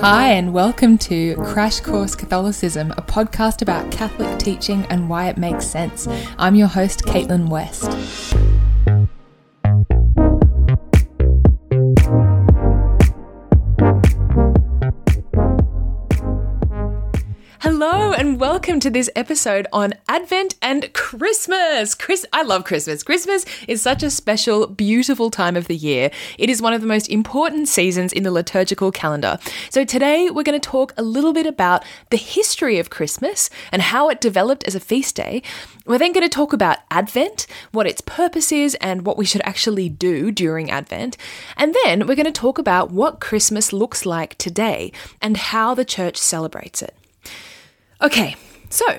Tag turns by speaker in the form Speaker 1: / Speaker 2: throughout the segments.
Speaker 1: Hi, and welcome to Crash Course Catholicism, a podcast about Catholic teaching and why it makes sense. I'm your host, Caitlin West. Welcome to this episode on Advent and Christmas. Chris I love Christmas. Christmas is such a special, beautiful time of the year. It is one of the most important seasons in the liturgical calendar. So today we're going to talk a little bit about the history of Christmas and how it developed as a feast day. We're then going to talk about Advent, what its purpose is and what we should actually do during Advent. And then we're going to talk about what Christmas looks like today and how the church celebrates it. Okay, so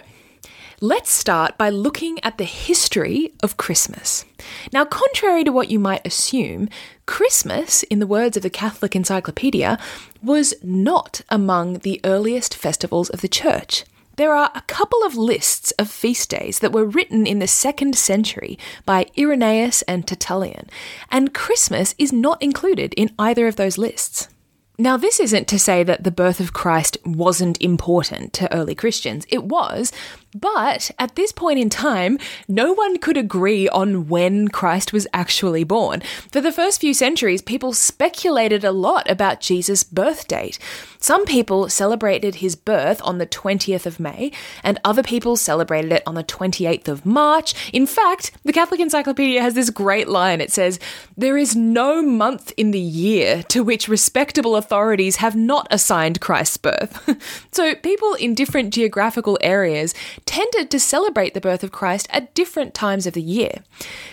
Speaker 1: let's start by looking at the history of Christmas. Now, contrary to what you might assume, Christmas, in the words of the Catholic Encyclopedia, was not among the earliest festivals of the Church. There are a couple of lists of feast days that were written in the second century by Irenaeus and Tertullian, and Christmas is not included in either of those lists. Now, this isn't to say that the birth of Christ wasn't important to early Christians. It was, but at this point in time, no one could agree on when Christ was actually born. For the first few centuries, people speculated a lot about Jesus' birth date. Some people celebrated his birth on the 20th of May, and other people celebrated it on the 28th of March. In fact, the Catholic Encyclopedia has this great line. It says, There is no month in the year to which respectable authorities have not assigned Christ's birth. so people in different geographical areas tended to celebrate the birth of Christ at different times of the year.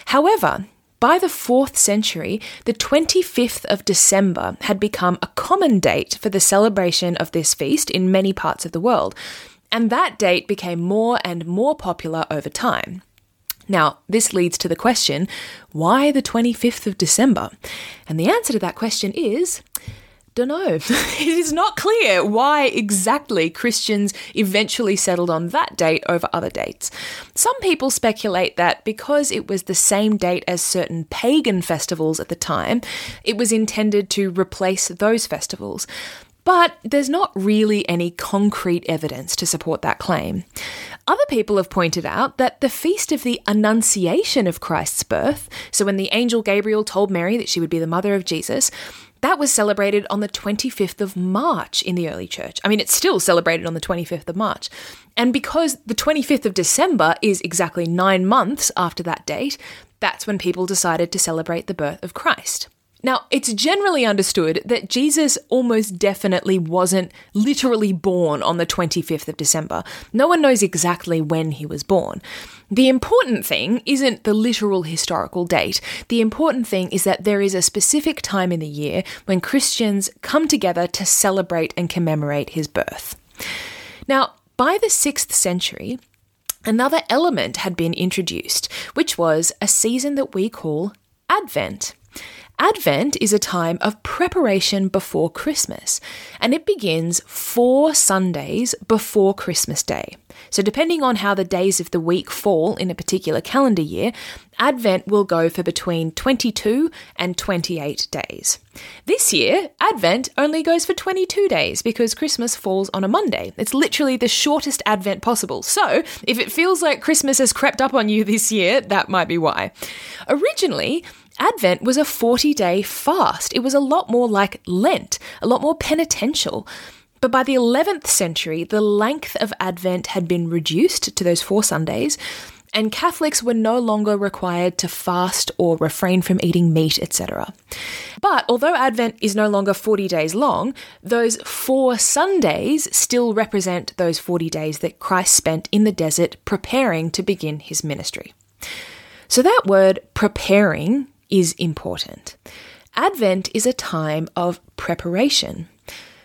Speaker 1: However, by the 4th century, the 25th of December had become a common date for the celebration of this feast in many parts of the world, and that date became more and more popular over time. Now, this leads to the question why the 25th of December? And the answer to that question is don't know. it is not clear why exactly Christians eventually settled on that date over other dates. Some people speculate that because it was the same date as certain pagan festivals at the time, it was intended to replace those festivals. But there's not really any concrete evidence to support that claim. Other people have pointed out that the feast of the Annunciation of Christ's birth, so when the angel Gabriel told Mary that she would be the mother of Jesus, that was celebrated on the 25th of March in the early church. I mean, it's still celebrated on the 25th of March. And because the 25th of December is exactly nine months after that date, that's when people decided to celebrate the birth of Christ. Now, it's generally understood that Jesus almost definitely wasn't literally born on the 25th of December. No one knows exactly when he was born. The important thing isn't the literal historical date. The important thing is that there is a specific time in the year when Christians come together to celebrate and commemorate his birth. Now, by the 6th century, another element had been introduced, which was a season that we call Advent. Advent is a time of preparation before Christmas, and it begins four Sundays before Christmas Day. So, depending on how the days of the week fall in a particular calendar year, Advent will go for between 22 and 28 days. This year, Advent only goes for 22 days because Christmas falls on a Monday. It's literally the shortest Advent possible. So, if it feels like Christmas has crept up on you this year, that might be why. Originally, Advent was a 40 day fast. It was a lot more like Lent, a lot more penitential. But by the 11th century, the length of Advent had been reduced to those four Sundays, and Catholics were no longer required to fast or refrain from eating meat, etc. But although Advent is no longer 40 days long, those four Sundays still represent those 40 days that Christ spent in the desert preparing to begin his ministry. So that word preparing is important. Advent is a time of preparation.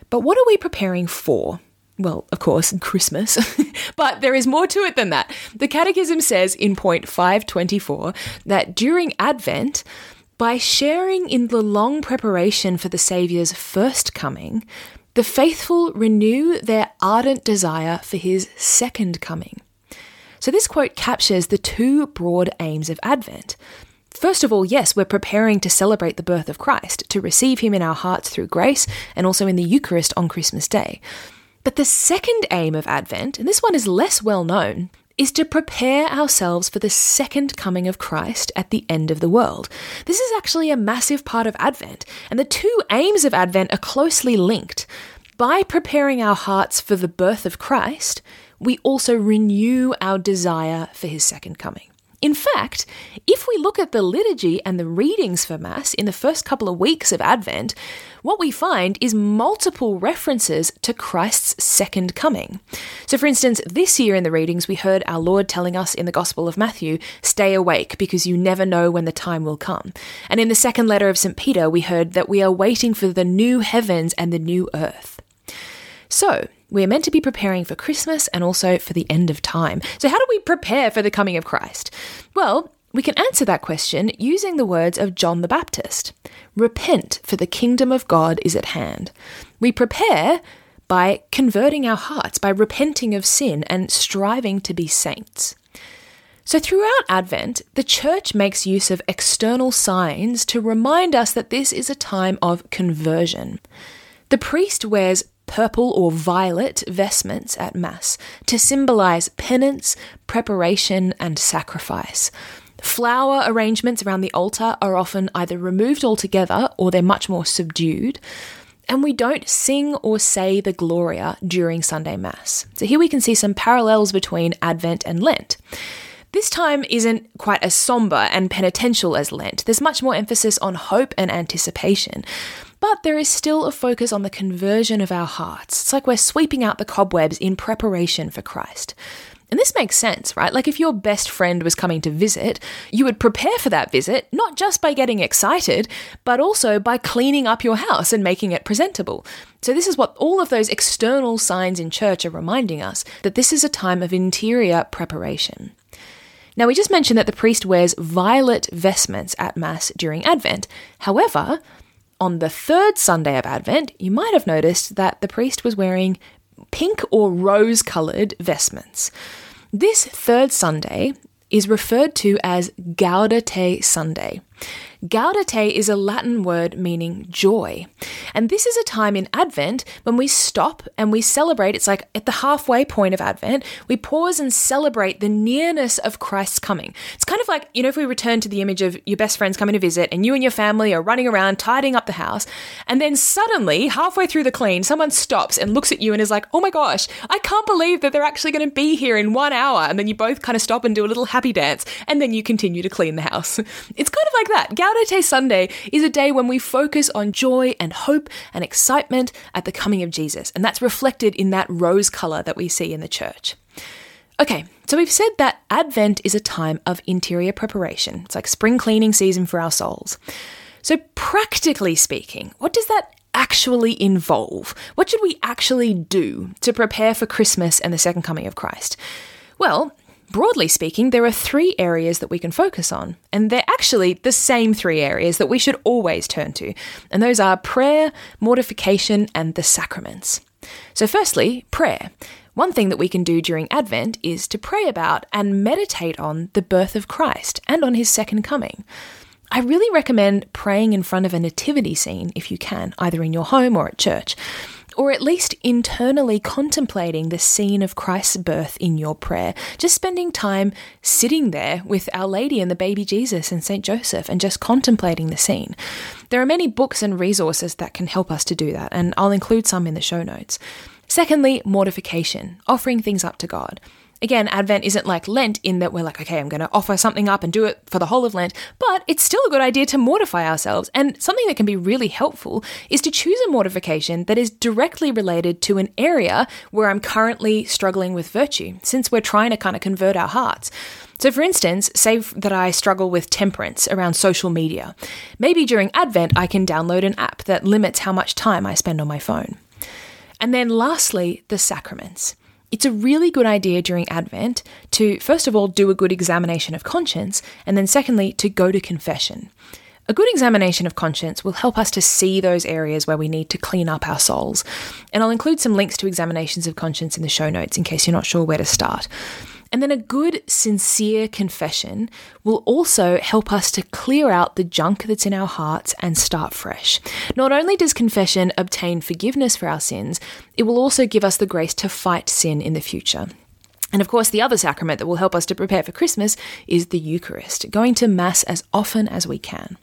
Speaker 1: But what are we preparing for? Well, of course, Christmas. but there is more to it than that. The Catechism says in point 524 that during Advent, by sharing in the long preparation for the Saviour's first coming, the faithful renew their ardent desire for his second coming. So, this quote captures the two broad aims of Advent First of all, yes, we're preparing to celebrate the birth of Christ, to receive him in our hearts through grace and also in the Eucharist on Christmas Day. But the second aim of Advent, and this one is less well known, is to prepare ourselves for the second coming of Christ at the end of the world. This is actually a massive part of Advent, and the two aims of Advent are closely linked. By preparing our hearts for the birth of Christ, we also renew our desire for his second coming. In fact, if we look at the liturgy and the readings for Mass in the first couple of weeks of Advent, what we find is multiple references to Christ's second coming. So, for instance, this year in the readings, we heard our Lord telling us in the Gospel of Matthew, Stay awake, because you never know when the time will come. And in the second letter of St. Peter, we heard that we are waiting for the new heavens and the new earth. So, we're meant to be preparing for Christmas and also for the end of time. So, how do we prepare for the coming of Christ? Well, we can answer that question using the words of John the Baptist Repent, for the kingdom of God is at hand. We prepare by converting our hearts, by repenting of sin and striving to be saints. So, throughout Advent, the church makes use of external signs to remind us that this is a time of conversion. The priest wears purple or violet vestments at Mass to symbolize penance, preparation, and sacrifice. Flower arrangements around the altar are often either removed altogether or they're much more subdued. And we don't sing or say the Gloria during Sunday Mass. So here we can see some parallels between Advent and Lent. This time isn't quite as somber and penitential as Lent. There's much more emphasis on hope and anticipation. But there is still a focus on the conversion of our hearts. It's like we're sweeping out the cobwebs in preparation for Christ. And this makes sense, right? Like if your best friend was coming to visit, you would prepare for that visit, not just by getting excited, but also by cleaning up your house and making it presentable. So, this is what all of those external signs in church are reminding us that this is a time of interior preparation. Now, we just mentioned that the priest wears violet vestments at Mass during Advent. However, on the third Sunday of Advent, you might have noticed that the priest was wearing pink or rose coloured vestments. This third Sunday is referred to as Gaudete Sunday. Gaudete is a Latin word meaning joy. And this is a time in Advent when we stop and we celebrate. It's like at the halfway point of Advent, we pause and celebrate the nearness of Christ's coming. It's kind of like, you know, if we return to the image of your best friends coming to visit and you and your family are running around tidying up the house, and then suddenly, halfway through the clean, someone stops and looks at you and is like, oh my gosh, I can't believe that they're actually going to be here in one hour. And then you both kind of stop and do a little happy dance, and then you continue to clean the house. It's kind of like that. Gaudete Sunday is a day when we focus on joy and hope and excitement at the coming of Jesus, and that's reflected in that rose colour that we see in the church. Okay, so we've said that Advent is a time of interior preparation. It's like spring cleaning season for our souls. So, practically speaking, what does that actually involve? What should we actually do to prepare for Christmas and the second coming of Christ? Well, Broadly speaking, there are three areas that we can focus on, and they're actually the same three areas that we should always turn to, and those are prayer, mortification, and the sacraments. So, firstly, prayer. One thing that we can do during Advent is to pray about and meditate on the birth of Christ and on his second coming. I really recommend praying in front of a nativity scene if you can, either in your home or at church or at least internally contemplating the scene of Christ's birth in your prayer. Just spending time sitting there with Our Lady and the baby Jesus and St. Joseph and just contemplating the scene. There are many books and resources that can help us to do that, and I'll include some in the show notes. Secondly, mortification, offering things up to God. Again, Advent isn't like Lent in that we're like, okay, I'm going to offer something up and do it for the whole of Lent, but it's still a good idea to mortify ourselves. And something that can be really helpful is to choose a mortification that is directly related to an area where I'm currently struggling with virtue, since we're trying to kind of convert our hearts. So, for instance, say that I struggle with temperance around social media. Maybe during Advent, I can download an app that limits how much time I spend on my phone. And then lastly, the sacraments. It's a really good idea during Advent to, first of all, do a good examination of conscience, and then secondly, to go to confession. A good examination of conscience will help us to see those areas where we need to clean up our souls. And I'll include some links to examinations of conscience in the show notes in case you're not sure where to start. And then a good, sincere confession will also help us to clear out the junk that's in our hearts and start fresh. Not only does confession obtain forgiveness for our sins, it will also give us the grace to fight sin in the future. And of course, the other sacrament that will help us to prepare for Christmas is the Eucharist, going to Mass as often as we can.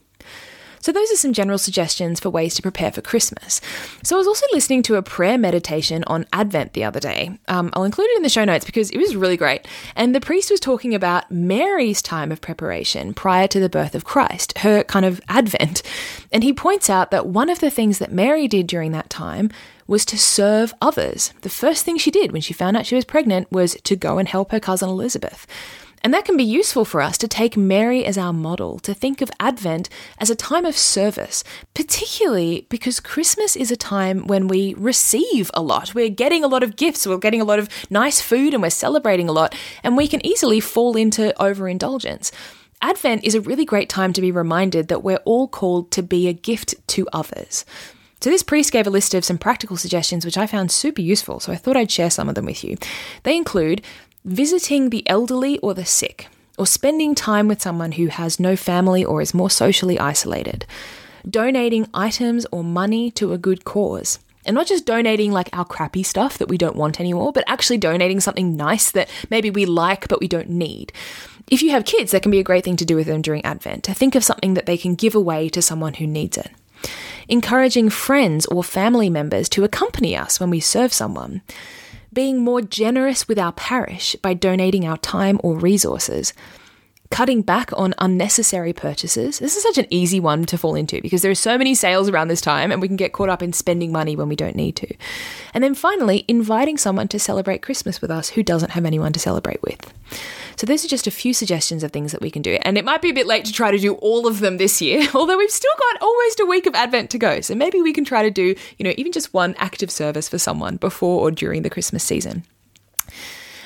Speaker 1: So, those are some general suggestions for ways to prepare for Christmas. So, I was also listening to a prayer meditation on Advent the other day. Um, I'll include it in the show notes because it was really great. And the priest was talking about Mary's time of preparation prior to the birth of Christ, her kind of Advent. And he points out that one of the things that Mary did during that time was to serve others. The first thing she did when she found out she was pregnant was to go and help her cousin Elizabeth. And that can be useful for us to take Mary as our model, to think of Advent as a time of service, particularly because Christmas is a time when we receive a lot. We're getting a lot of gifts, we're getting a lot of nice food, and we're celebrating a lot, and we can easily fall into overindulgence. Advent is a really great time to be reminded that we're all called to be a gift to others. So, this priest gave a list of some practical suggestions which I found super useful, so I thought I'd share some of them with you. They include visiting the elderly or the sick, or spending time with someone who has no family or is more socially isolated, donating items or money to a good cause. And not just donating like our crappy stuff that we don't want anymore, but actually donating something nice that maybe we like but we don't need. If you have kids, that can be a great thing to do with them during Advent, to think of something that they can give away to someone who needs it. Encouraging friends or family members to accompany us when we serve someone being more generous with our parish by donating our time or resources, cutting back on unnecessary purchases. This is such an easy one to fall into because there are so many sales around this time and we can get caught up in spending money when we don't need to. And then finally, inviting someone to celebrate Christmas with us who doesn't have anyone to celebrate with. So those are just a few suggestions of things that we can do. And it might be a bit late to try to do all of them this year, although we've still got almost a week of Advent to go. So maybe we can try to do, you know, even just one active service for someone before or during the Christmas season.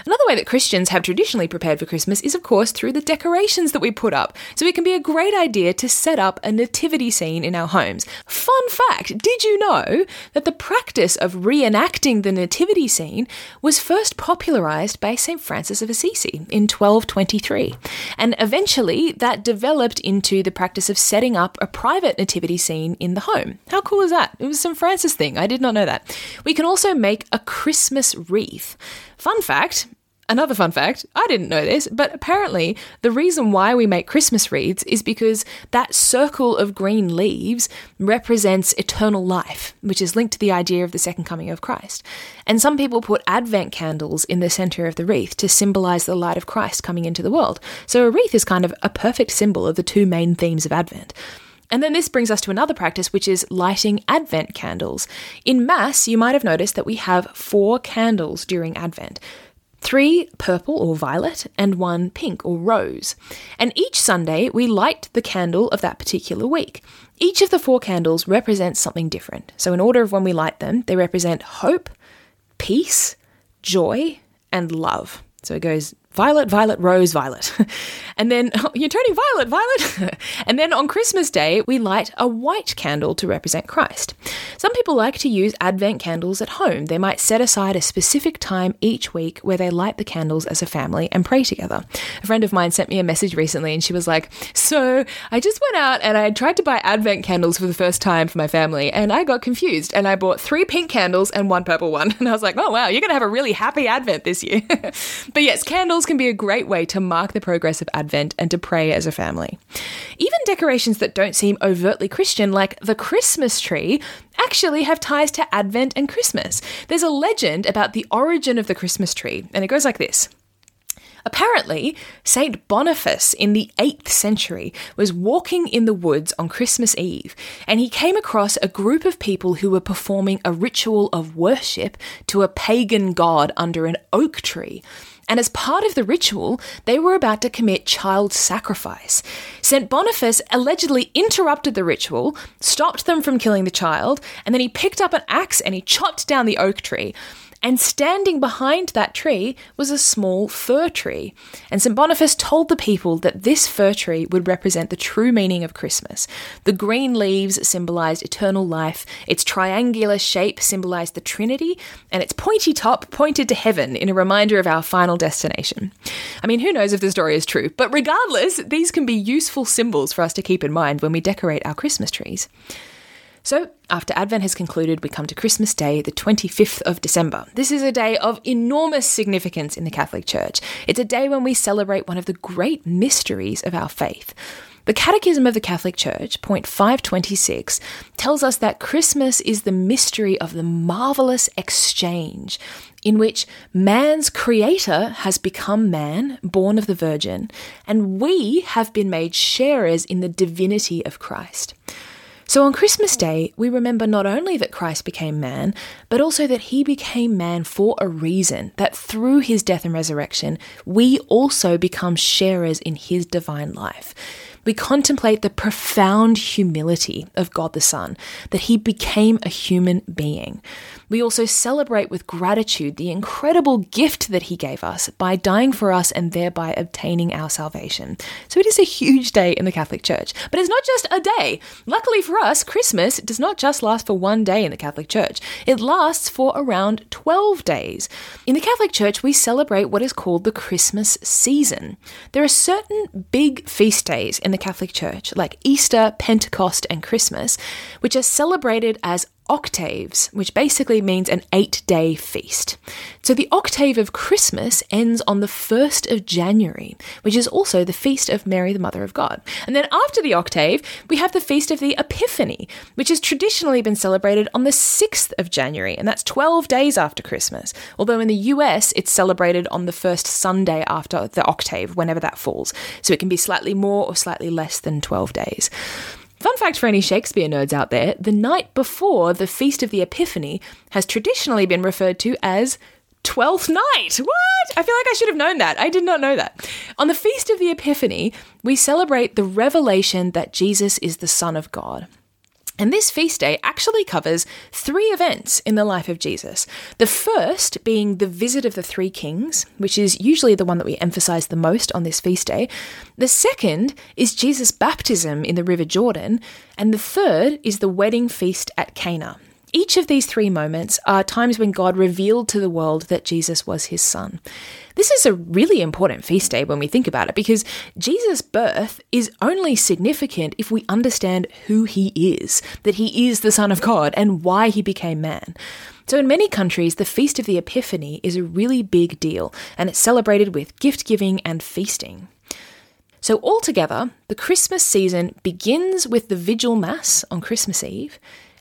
Speaker 1: Another way that Christians have traditionally prepared for Christmas is, of course, through the decorations that we put up. So it can be a great idea to set up a nativity scene in our homes. Fun fact did you know that the practice of reenacting the nativity scene was first popularized by St. Francis of Assisi in 1223? And eventually that developed into the practice of setting up a private nativity scene in the home. How cool is that? It was St. Francis thing. I did not know that. We can also make a Christmas wreath. Fun fact Another fun fact, I didn't know this, but apparently the reason why we make Christmas wreaths is because that circle of green leaves represents eternal life, which is linked to the idea of the second coming of Christ. And some people put Advent candles in the center of the wreath to symbolize the light of Christ coming into the world. So a wreath is kind of a perfect symbol of the two main themes of Advent. And then this brings us to another practice, which is lighting Advent candles. In Mass, you might have noticed that we have four candles during Advent three purple or violet, and one pink or rose. And each Sunday, we light the candle of that particular week. Each of the four candles represents something different. So, in order of when we light them, they represent hope, peace, joy, and love. So it goes violet, violet, rose, violet. and then you're turning violet, violet. and then on Christmas Day, we light a white candle to represent Christ. Some people like to use Advent candles at home. They might set aside a specific time each week where they light the candles as a family and pray together. A friend of mine sent me a message recently and she was like, So I just went out and I tried to buy Advent candles for the first time for my family and I got confused and I bought three pink candles and one purple one. And I was like, Oh wow, you're going to have a really happy Advent this year. but yes, candles can be a great way to mark the progress of Advent and to pray as a family. Even decorations that don't seem overtly Christian, like the Christmas tree, actually have ties to Advent and Christmas. There's a legend about the origin of the Christmas tree, and it goes like this. Apparently, Saint Boniface in the 8th century was walking in the woods on Christmas Eve and he came across a group of people who were performing a ritual of worship to a pagan god under an oak tree. And as part of the ritual, they were about to commit child sacrifice. St. Boniface allegedly interrupted the ritual, stopped them from killing the child, and then he picked up an axe and he chopped down the oak tree. And standing behind that tree was a small fir tree. And St. Boniface told the people that this fir tree would represent the true meaning of Christmas. The green leaves symbolized eternal life, its triangular shape symbolized the Trinity, and its pointy top pointed to heaven in a reminder of our final destination. I mean, who knows if the story is true, but regardless, these can be useful symbols for us to keep in mind when we decorate our Christmas trees. So, after Advent has concluded, we come to Christmas Day, the 25th of December. This is a day of enormous significance in the Catholic Church. It's a day when we celebrate one of the great mysteries of our faith. The Catechism of the Catholic Church, point 526, tells us that Christmas is the mystery of the marvelous exchange in which man's creator has become man, born of the Virgin, and we have been made sharers in the divinity of Christ. So on Christmas Day, we remember not only that Christ became man, but also that he became man for a reason, that through his death and resurrection, we also become sharers in his divine life we contemplate the profound humility of God the Son, that he became a human being. We also celebrate with gratitude the incredible gift that he gave us by dying for us and thereby obtaining our salvation. So it is a huge day in the Catholic Church. But it's not just a day. Luckily for us, Christmas does not just last for one day in the Catholic Church, it lasts for around 12 days. In the Catholic Church, we celebrate what is called the Christmas season. There are certain big feast days in the Catholic Church, like Easter, Pentecost, and Christmas, which are celebrated as octaves, which basically means an eight day feast. So the octave of Christmas ends on the 1st of January, which is also the feast of Mary, the Mother of God. And then after the octave, we have the feast of the Epiphany, which has traditionally been celebrated on the 6th of January, and that's 12 days after Christmas. Although in the US, it's celebrated on the first Sunday after the octave, whenever that falls. So it can be slightly more or slightly less than 12 days. Fun fact for any Shakespeare nerds out there the night before the Feast of the Epiphany has traditionally been referred to as Twelfth Night. What? I feel like I should have known that. I did not know that. On the Feast of the Epiphany, we celebrate the revelation that Jesus is the Son of God. And this feast day actually covers three events in the life of Jesus. The first being the visit of the three kings, which is usually the one that we emphasize the most on this feast day. The second is Jesus' baptism in the River Jordan. And the third is the wedding feast at Cana. Each of these three moments are times when God revealed to the world that Jesus was his son. This is a really important feast day when we think about it because Jesus' birth is only significant if we understand who he is, that he is the Son of God, and why he became man. So, in many countries, the Feast of the Epiphany is a really big deal, and it's celebrated with gift giving and feasting. So, altogether, the Christmas season begins with the Vigil Mass on Christmas Eve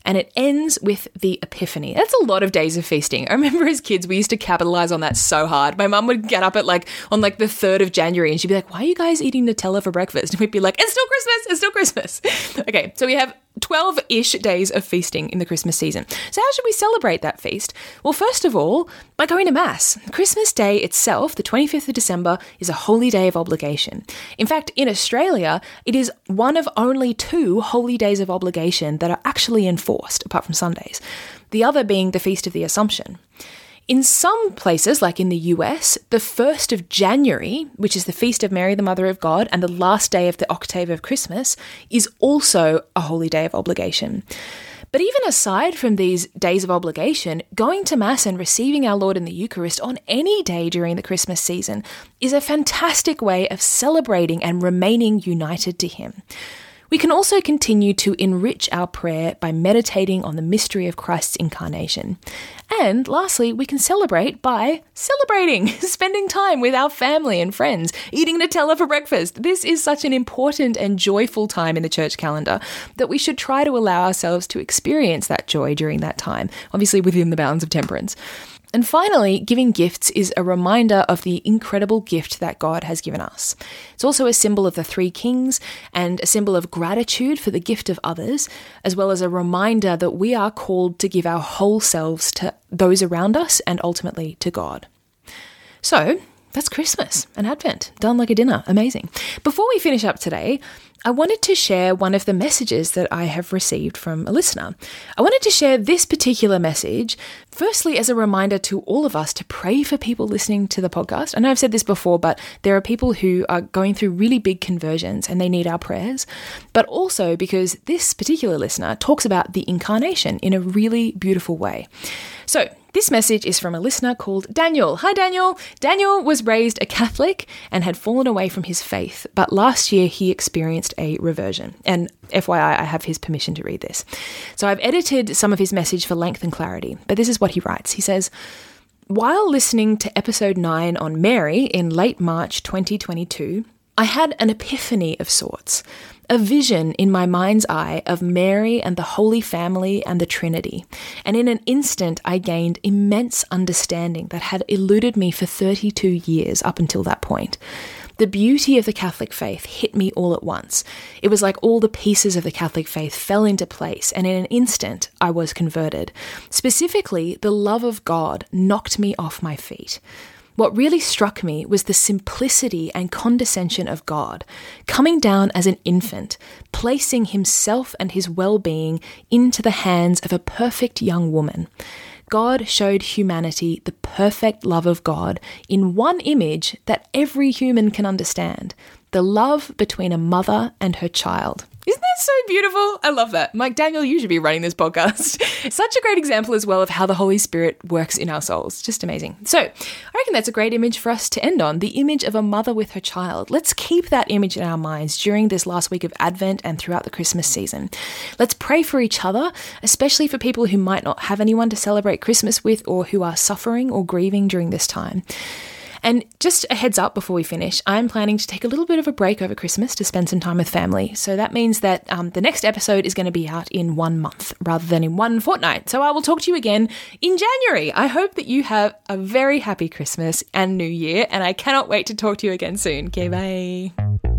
Speaker 1: and it ends with the Epiphany. That's a lot of days of feasting. I remember as kids, we used to capitalize on that so hard. My mum would get up at like on like the 3rd of January and she'd be like, Why are you guys eating Nutella for breakfast? And we'd be like, It's still Christmas, it's still Christmas. okay, so we have 12 ish days of feasting in the Christmas season. So, how should we celebrate that feast? Well, first of all, by going to Mass. Christmas Day itself, the 25th of December, is a holy day of obligation. In fact, in Australia, it is one of only two holy days of obligation that are actually enforced, apart from Sundays, the other being the Feast of the Assumption. In some places, like in the US, the 1st of January, which is the feast of Mary, the Mother of God, and the last day of the octave of Christmas, is also a holy day of obligation. But even aside from these days of obligation, going to Mass and receiving our Lord in the Eucharist on any day during the Christmas season is a fantastic way of celebrating and remaining united to Him. We can also continue to enrich our prayer by meditating on the mystery of Christ's incarnation. And lastly, we can celebrate by celebrating, spending time with our family and friends, eating Nutella for breakfast. This is such an important and joyful time in the church calendar that we should try to allow ourselves to experience that joy during that time, obviously within the bounds of temperance. And finally, giving gifts is a reminder of the incredible gift that God has given us. It's also a symbol of the three kings and a symbol of gratitude for the gift of others, as well as a reminder that we are called to give our whole selves to those around us and ultimately to God. So, that's Christmas and Advent done like a dinner. Amazing. Before we finish up today, I wanted to share one of the messages that I have received from a listener. I wanted to share this particular message, firstly, as a reminder to all of us to pray for people listening to the podcast. I know I've said this before, but there are people who are going through really big conversions and they need our prayers, but also because this particular listener talks about the incarnation in a really beautiful way. So, this message is from a listener called Daniel. Hi, Daniel. Daniel was raised a Catholic and had fallen away from his faith, but last year he experienced a reversion. And FYI, I have his permission to read this. So I've edited some of his message for length and clarity, but this is what he writes. He says, while listening to episode 9 on Mary in late March 2022, I had an epiphany of sorts a vision in my mind's eye of Mary and the Holy Family and the Trinity, and in an instant I gained immense understanding that had eluded me for 32 years up until that point. The beauty of the Catholic faith hit me all at once. It was like all the pieces of the Catholic faith fell into place, and in an instant I was converted. Specifically, the love of God knocked me off my feet. What really struck me was the simplicity and condescension of God, coming down as an infant, placing himself and his well being into the hands of a perfect young woman. God showed humanity the perfect love of God in one image that every human can understand the love between a mother and her child. Isn't that so beautiful? I love that. Mike Daniel, you should be running this podcast. Such a great example as well of how the Holy Spirit works in our souls. Just amazing. So, I reckon that's a great image for us to end on the image of a mother with her child. Let's keep that image in our minds during this last week of Advent and throughout the Christmas season. Let's pray for each other, especially for people who might not have anyone to celebrate Christmas with or who are suffering or grieving during this time. And just a heads up before we finish, I'm planning to take a little bit of a break over Christmas to spend some time with family. So that means that um, the next episode is going to be out in one month rather than in one fortnight. So I will talk to you again in January. I hope that you have a very happy Christmas and New Year, and I cannot wait to talk to you again soon. Okay, bye.